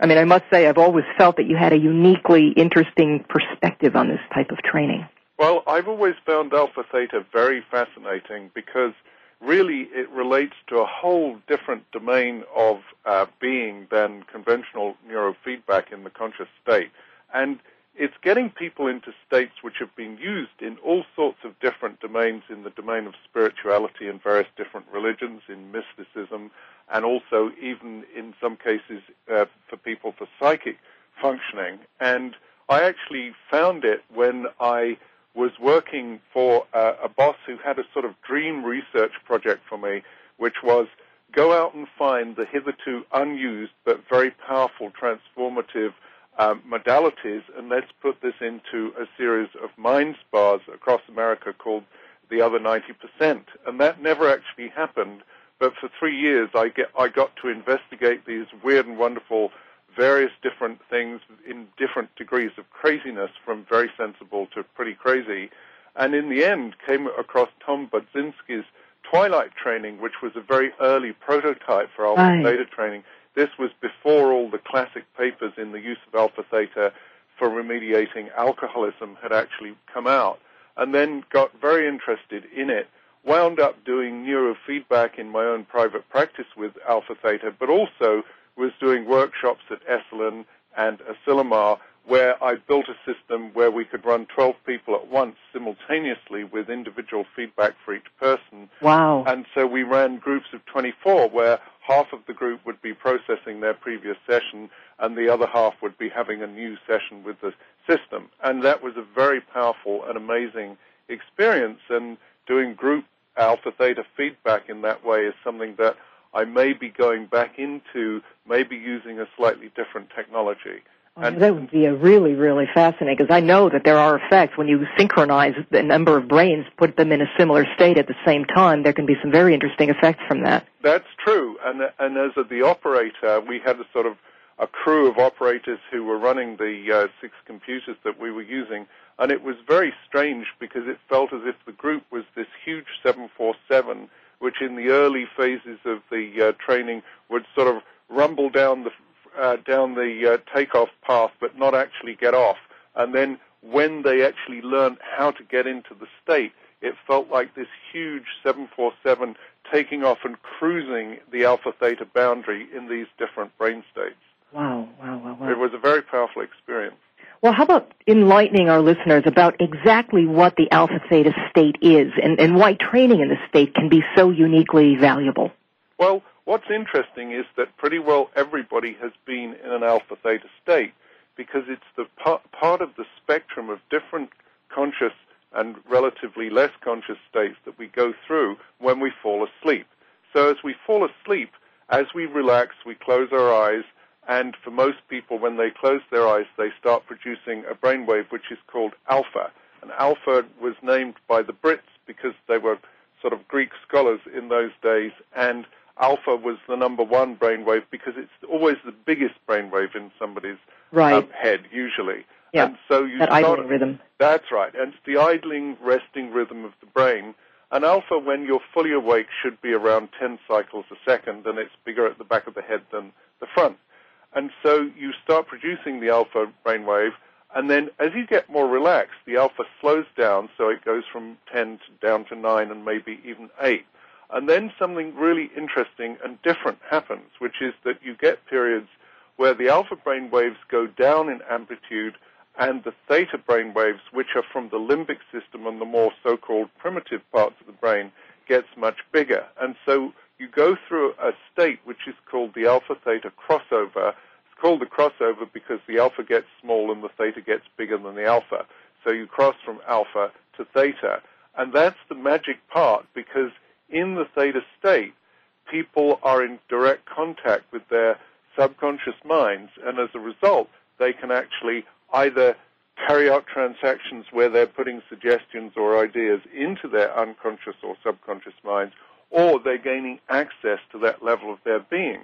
I mean, I must say, I've always felt that you had a uniquely interesting perspective on this type of training. Well, I've always found Alpha Theta very fascinating because really it relates to a whole different domain of uh, being than conventional neurofeedback in the conscious state. And it's getting people into states which have been used in all sorts of different domains in the domain of spirituality and various different religions, in mysticism, and also even in some cases uh, for people for psychic functioning. And I actually found it when I was working for uh, a boss who had a sort of dream research project for me, which was go out and find the hitherto unused but very powerful transformative um, modalities, and let's put this into a series of mind spas across America called the other 90%. And that never actually happened. But for three years, I, get, I got to investigate these weird and wonderful various different things in different degrees of craziness, from very sensible to pretty crazy. And in the end, came across Tom Budzynski's Twilight training, which was a very early prototype for our right. theta training. This was before all the classic papers in the use of alpha theta for remediating alcoholism had actually come out. And then got very interested in it, wound up doing neurofeedback in my own private practice with alpha theta, but also was doing workshops at Esalen and Asilomar where I built a system where we could run 12 people at once simultaneously with individual feedback for each person. Wow. And so we ran groups of 24 where half of the group would be processing their previous session and the other half would be having a new session with the system. And that was a very powerful and amazing experience and doing group alpha theta feedback in that way is something that I may be going back into, maybe using a slightly different technology. That would be a really, really fascinating because I know that there are effects when you synchronize the number of brains, put them in a similar state at the same time. There can be some very interesting effects from that. That's true. And and as the operator, we had a sort of a crew of operators who were running the uh, six computers that we were using, and it was very strange because it felt as if the group was this huge 747, which in the early phases of the uh, training would sort of rumble down the uh, down the uh, takeoff path but not actually get off. And then when they actually learned how to get into the state, it felt like this huge 747 taking off and cruising the alpha theta boundary in these different brain states. Wow, wow, wow, wow. It was a very powerful experience. Well, how about enlightening our listeners about exactly what the alpha theta state is and, and why training in the state can be so uniquely valuable? Well, What's interesting is that pretty well everybody has been in an alpha theta state because it's the part of the spectrum of different conscious and relatively less conscious states that we go through when we fall asleep. So as we fall asleep, as we relax, we close our eyes, and for most people, when they close their eyes, they start producing a brainwave which is called alpha. And alpha was named by the Brits because they were sort of Greek scholars in those days, and alpha was the number one brainwave because it's always the biggest brainwave in somebody's right. um, head, usually. Yeah, and so you that start, idling rhythm. That's right, and it's the idling, resting rhythm of the brain. And alpha, when you're fully awake, should be around 10 cycles a second, and it's bigger at the back of the head than the front. And so you start producing the alpha brainwave, and then as you get more relaxed, the alpha slows down, so it goes from 10 to down to 9 and maybe even 8. And then something really interesting and different happens, which is that you get periods where the alpha brain waves go down in amplitude and the theta brain waves, which are from the limbic system and the more so-called primitive parts of the brain, gets much bigger. And so you go through a state which is called the alpha theta crossover. It's called the crossover because the alpha gets small and the theta gets bigger than the alpha. So you cross from alpha to theta. And that's the magic part because in the theta state, people are in direct contact with their subconscious minds, and as a result, they can actually either carry out transactions where they're putting suggestions or ideas into their unconscious or subconscious minds, or they're gaining access to that level of their being.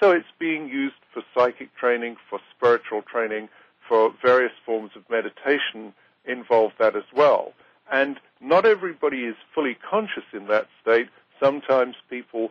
So it's being used for psychic training, for spiritual training, for various forms of meditation involve that as well. And not everybody is fully conscious in that state. Sometimes people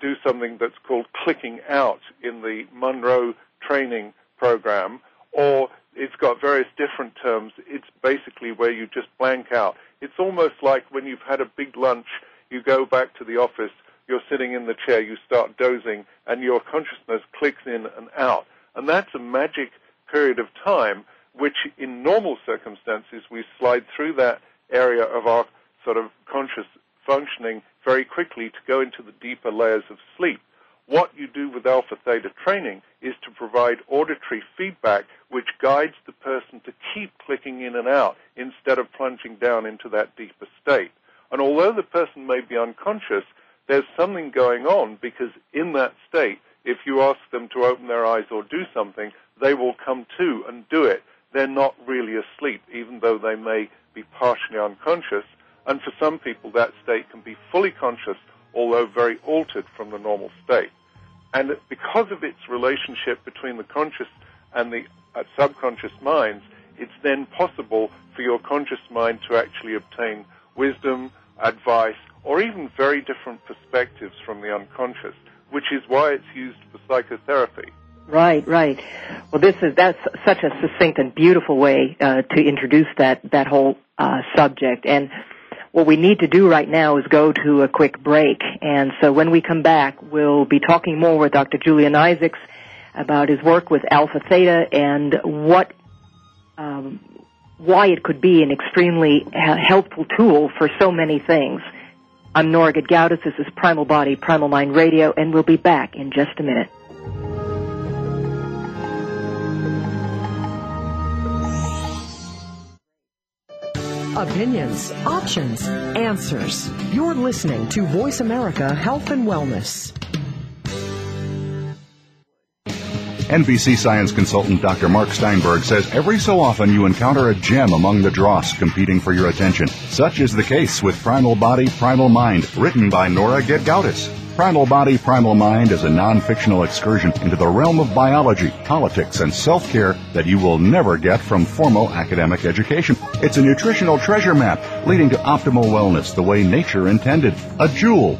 do something that's called clicking out in the Monroe training program, or it's got various different terms. It's basically where you just blank out. It's almost like when you've had a big lunch, you go back to the office, you're sitting in the chair, you start dozing, and your consciousness clicks in and out. And that's a magic period of time which in normal circumstances we slide through that area of our sort of conscious functioning very quickly to go into the deeper layers of sleep. What you do with alpha theta training is to provide auditory feedback which guides the person to keep clicking in and out instead of plunging down into that deeper state. And although the person may be unconscious, there's something going on because in that state, if you ask them to open their eyes or do something, they will come to and do it. They're not really asleep, even though they may be partially unconscious. And for some people, that state can be fully conscious, although very altered from the normal state. And because of its relationship between the conscious and the uh, subconscious minds, it's then possible for your conscious mind to actually obtain wisdom, advice, or even very different perspectives from the unconscious, which is why it's used for psychotherapy. Right, right. Well, this is that's such a succinct and beautiful way uh, to introduce that that whole uh, subject. And what we need to do right now is go to a quick break. And so when we come back, we'll be talking more with Dr. Julian Isaacs about his work with Alpha Theta and what um, why it could be an extremely helpful tool for so many things. I'm Nora Gedgaudas. This is Primal Body, Primal Mind Radio, and we'll be back in just a minute. Opinions, options, answers. You're listening to Voice America Health and Wellness. NBC science consultant Dr. Mark Steinberg says every so often you encounter a gem among the dross competing for your attention. Such is the case with Primal Body, Primal Mind, written by Nora Gedgaudas. Primal Body, Primal Mind is a non-fictional excursion into the realm of biology, politics, and self-care that you will never get from formal academic education. It's a nutritional treasure map leading to optimal wellness the way nature intended. A jewel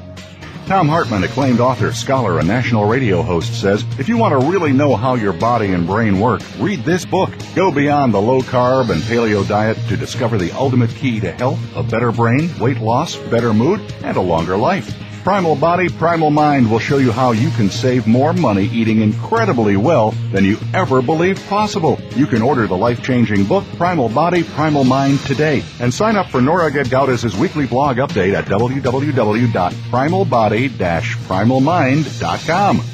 Thom Hartmann, acclaimed author, scholar, and national radio host, says if you want to really know how your body and brain work, read this book. Go beyond the low carb and paleo diet to discover the ultimate key to health, a better brain, weight loss, better mood, and a longer life. Primal Body, Primal Mind will show you how you can save more money eating incredibly well than you ever believed possible. You can order the life-changing book, Primal Body, Primal Mind today and sign up for Nora Gedgaudas' weekly blog update at www.primalbody-primalmind.com.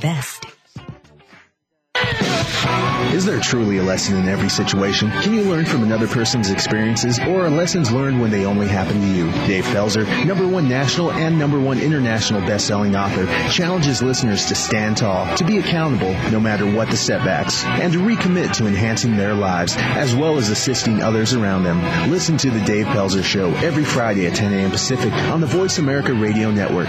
best. Is there truly a lesson in every situation? Can you learn from another person's experiences or are lessons learned when they only happen to you? Dave Pelzer, number one national and number one international best-selling author, challenges listeners to stand tall, to be accountable no matter what the setbacks, and to recommit to enhancing their lives as well as assisting others around them. Listen to the Dave Pelzer Show every Friday at 10 a.m. Pacific on the Voice America Radio Network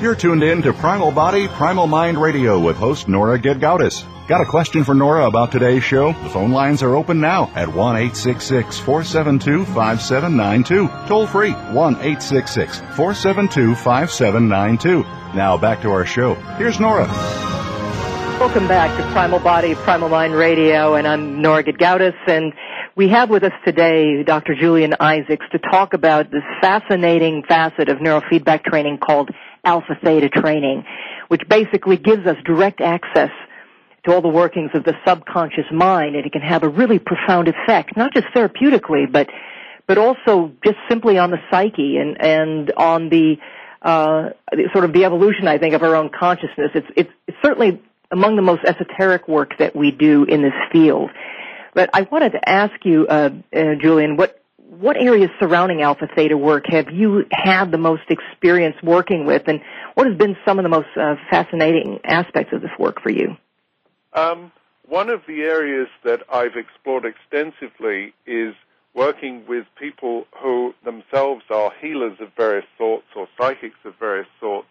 You're tuned in to Primal Body, Primal Mind Radio with host Nora Gedgaudas. Got a question for Nora about today's show? The phone lines are open now at 1 472 5792. Toll free 1 472 5792. Now back to our show. Here's Nora. Welcome back to Primal Body, Primal Mind Radio, and I'm Nora Gedgaudas, and we have with us today Dr. Julian Isaacs to talk about this fascinating facet of neurofeedback training called Alpha Theta training, which basically gives us direct access to all the workings of the subconscious mind, and it can have a really profound effect, not just therapeutically, but but also just simply on the psyche and and on the uh, sort of the evolution, I think, of our own consciousness. It's it's, it's certainly among the most esoteric work that we do in this field. But I wanted to ask you, uh, uh, Julian, what what areas surrounding alpha theta work have you had the most experience working with, and what has been some of the most uh, fascinating aspects of this work for you? Um, one of the areas that I've explored extensively is working with people who themselves are healers of various sorts or psychics of various sorts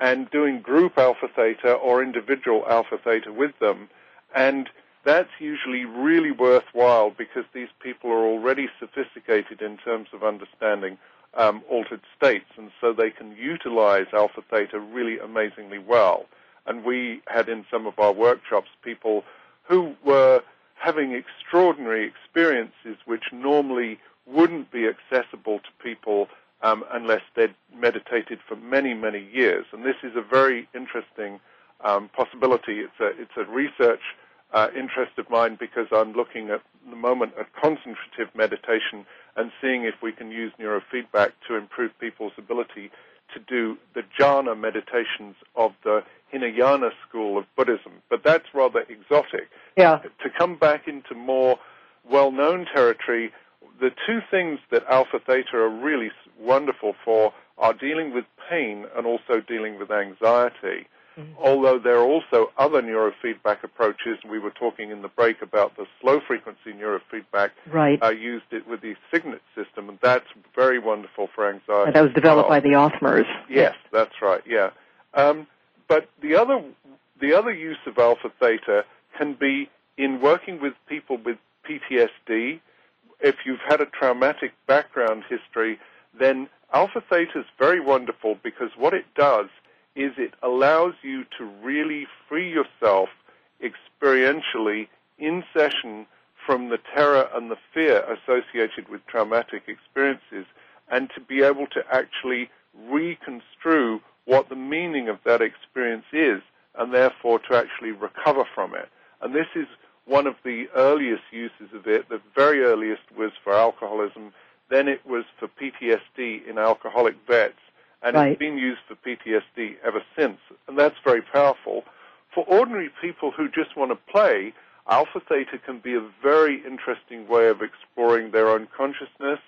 and doing group alpha theta or individual alpha theta with them. And that's usually really worthwhile because these people are already sophisticated in terms of understanding um, altered states, and so they can utilize alpha theta really amazingly well. And we had in some of our workshops people who were having extraordinary experiences which normally wouldn't be accessible to people um, unless they'd meditated for many, many years. And this is a very interesting um, possibility. It's a, it's a research uh, interest of mine because I'm looking at the moment at concentrative meditation and seeing if we can use neurofeedback to improve people's ability to do the jhana meditations of the Hinayana school of Buddhism. But that's rather exotic. Yeah. To come back into more well-known territory, the two things that Alpha Theta are really wonderful for are dealing with pain and also dealing with anxiety. Mm-hmm. Although there are also other neurofeedback approaches, we were talking in the break about the slow frequency neurofeedback. Right. I uh, used it with the Cygnet system, and that's very wonderful for anxiety. that was developed by the Othmers. Yes, that's right. Yeah. Um, but the other the other use of alpha theta can be in working with people with PTSD. If you've had a traumatic background history, then alpha theta is very wonderful because what it does is it allows you to really free yourself experientially in session from the terror and the fear associated with traumatic experiences and to be able to actually reconstrue what the meaning of that experience is and therefore to actually recover from it. And this is one of the earliest uses of it. The very earliest was for alcoholism. Then it was for PTSD in alcoholic vets and right. it's been used for PTSD ever since, and that's very powerful. For ordinary people who just want to play, alpha theta can be a very interesting way of exploring their own consciousness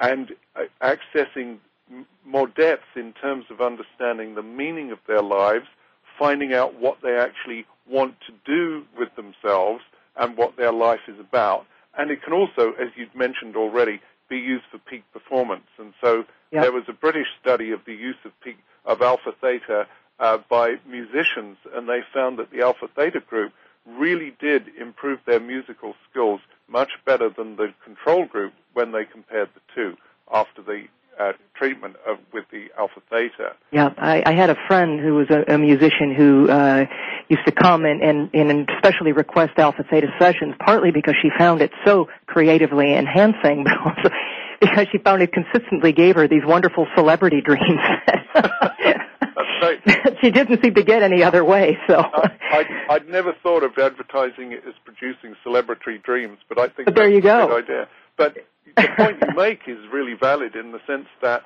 and uh, accessing more depth in terms of understanding the meaning of their lives, finding out what they actually want to do with themselves and what their life is about. And it can also, as you've mentioned already, be used for peak performance. And so Yep. There was a British study of the use of, peak, of alpha theta uh, by musicians, and they found that the alpha theta group really did improve their musical skills much better than the control group when they compared the two after the uh, treatment of, with the alpha theta. Yeah, I, I had a friend who was a, a musician who uh, used to come and, and, and especially request alpha theta sessions, partly because she found it so creatively enhancing, but also because she found it consistently gave her these wonderful celebrity dreams. she didn't seem to get any other way. So I, I, would never thought of advertising it as producing celebrity dreams, but I think but there you go. go. good idea. But the point you make is really valid in the sense that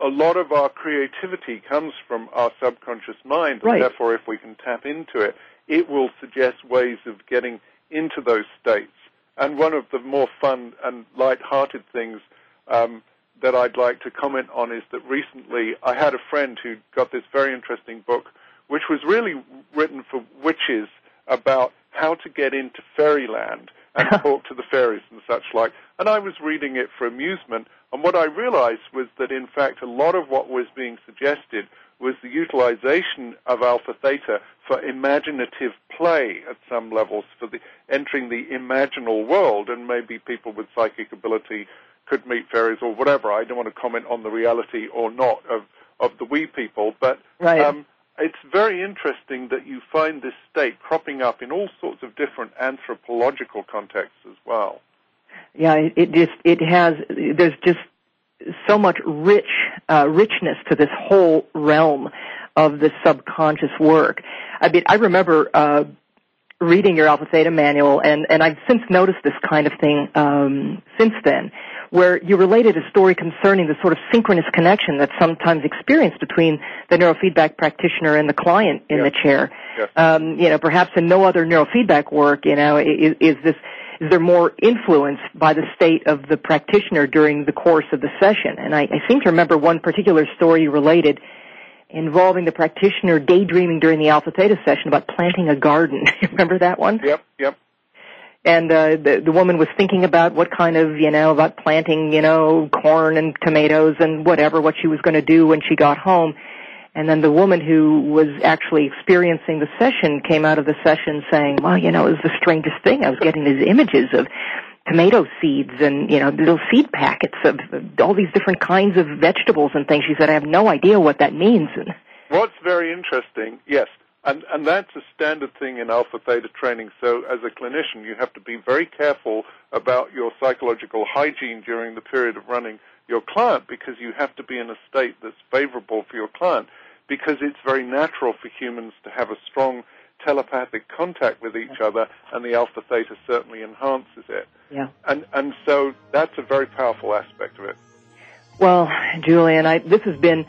a lot of our creativity comes from our subconscious mind, and right. therefore, if we can tap into it, it will suggest ways of getting into those states. And one of the more fun and light-hearted things um, that I'd like to comment on is that recently I had a friend who got this very interesting book, which was really written for witches about how to get into fairyland and talk to the fairies and such like. And I was reading it for amusement, and what I realized was that in fact a lot of what was being suggested was the utilization of alpha theta for imaginative play at some levels, for the entering the imaginal world, and maybe people with psychic ability could meet fairies or whatever. I don't want to comment on the reality or not of, of the wee people, but right. um, it's very interesting that you find this state cropping up in all sorts of different anthropological contexts as well. Yeah, it, it just it has. There's just so much rich uh, richness to this whole realm of the subconscious work. I mean, I remember uh, reading your Alpha Theta manual, and and I've since noticed this kind of thing um, since then where you related a story concerning the sort of synchronous connection that's sometimes experienced between the neurofeedback practitioner and the client in yes. the chair. Yes. Um, you know, perhaps in no other neurofeedback work, you know, is, is this is there more influence by the state of the practitioner during the course of the session? And I, I seem to remember one particular story related involving the practitioner daydreaming during the alpha theta session about planting a garden. remember that one? Yep, yep and uh, the the woman was thinking about what kind of you know about planting you know corn and tomatoes and whatever what she was going to do when she got home And then the woman who was actually experiencing the session came out of the session saying, well, you know, it was the strangest thing. I was getting these images of tomato seeds and, you know, little seed packets of all these different kinds of vegetables and things. She said, I have no idea what that means. and What's very interesting, yes, and, and that's a standard thing in alpha theta training. So as a clinician, you have to be very careful about your psychological hygiene during the period of running your client because you have to be in a state that's favorable for your client because it's very natural for humans to have a strong telepathic contact with each other and the alpha theta certainly enhances it. Yeah. And and so that's a very powerful aspect of it. Well, Julian, I, this has been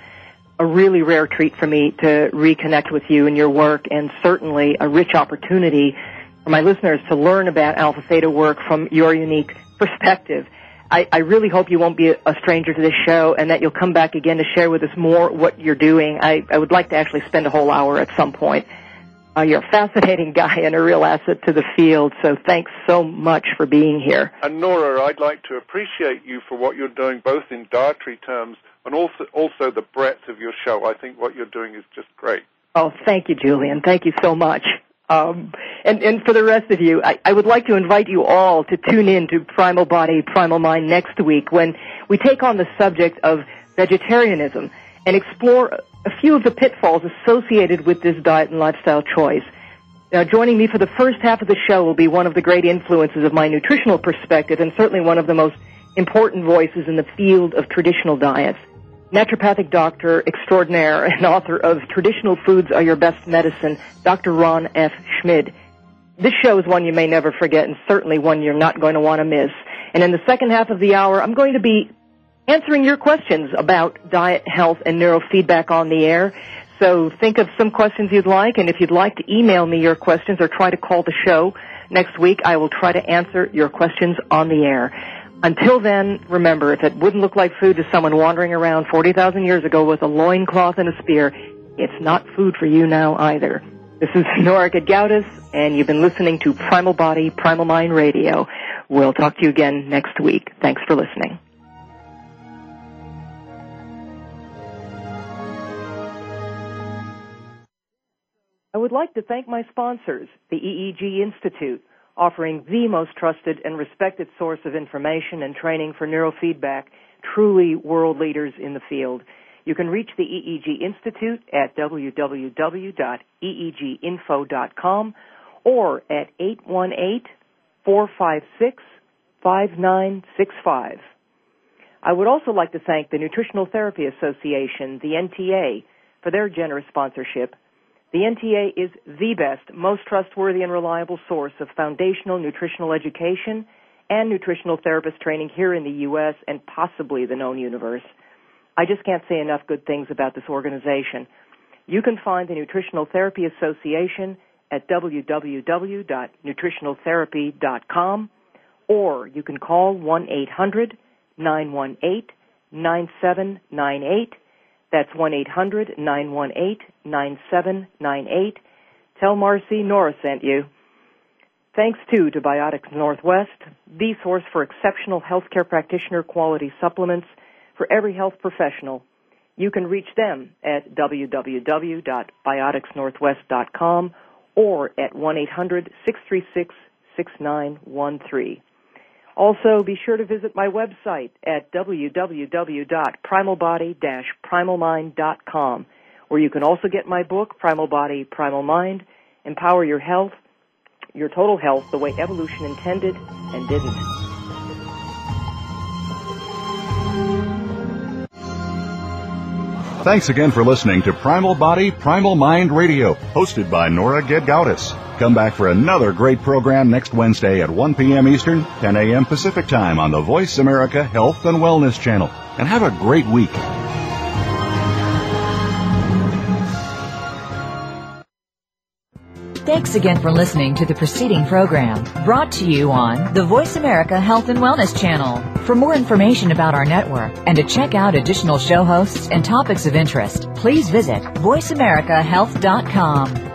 a really rare treat for me to reconnect with you and your work and certainly a rich opportunity for my listeners to learn about alpha theta work from your unique perspective. I, I really hope you won't be a stranger to this show and that you'll come back again to share with us more what you're doing. I, I would like to actually spend a whole hour at some point. Uh, you're a fascinating guy and a real asset to the field, so thanks so much for being here. And Nora, I'd like to appreciate you for what you're doing both in dietary terms and also also the breadth of your show. I think what you're doing is just great. Oh, thank you, Julian. Thank you so much. Um, and, and for the rest of you, I, I would like to invite you all to tune in to Primal Body, Primal Mind next week when we take on the subject of vegetarianism and explore a few of the pitfalls associated with this diet and lifestyle choice. Now, joining me for the first half of the show will be one of the great influences of my nutritional perspective and certainly one of the most important voices in the field of traditional diets naturopathic doctor extraordinaire and author of Traditional Foods Are Your Best Medicine, Dr. Ron F. Schmid. This show is one you may never forget and certainly one you're not going to want to miss. And in the second half of the hour, I'm going to be answering your questions about diet, health, and neurofeedback on the air. So think of some questions you'd like, and if you'd like to email me your questions or try to call the show next week, I will try to answer your questions on the air. Until then, remember, if it wouldn't look like food to someone wandering around 40,000 years ago with a loincloth and a spear, it's not food for you now either. This is Nora Gedgaudas, and you've been listening to Primal Body, Primal Mind Radio. We'll talk to you again next week. Thanks for listening. I would like to thank my sponsors, the EEG Institute, offering the most trusted and respected source of information and training for neurofeedback, truly world leaders in the field. You can reach the EEG Institute at www.eeginfo.com or at 818-456-5965. I would also like to thank the Nutritional Therapy Association, the NTA, for their generous sponsorship. The NTA is the best, most trustworthy and reliable source of foundational nutritional education and nutritional therapist training here in the U.S. and possibly the known universe. I just can't say enough good things about this organization. You can find the Nutritional Therapy Association at www.nutritionaltherapy.com or you can call 1-800-918-9798. That's 1-800-918-9798. Tell Marcy Nora sent you. Thanks too to Biotics Northwest, the source for exceptional healthcare practitioner quality supplements for every health professional. You can reach them at www.bioticsnorthwest.com or at 1-800-636-6913. Also, be sure to visit my website at www.primalbody-primalmind.com where you can also get my book, Primal Body, Primal Mind, Empower Your Health, Your Total Health the way evolution intended and didn't. Thanks again for listening to Primal Body, Primal Mind Radio, hosted by Nora Gedgaudas. Come back for another great program next Wednesday at 1 p.m. Eastern, 10 a.m. Pacific Time on the Voice America Health and Wellness Channel. And have a great week. Thanks again for listening to the preceding program brought to you on the Voice America Health and Wellness Channel. For more information about our network and to check out additional show hosts and topics of interest, please visit voiceamericahealth.com.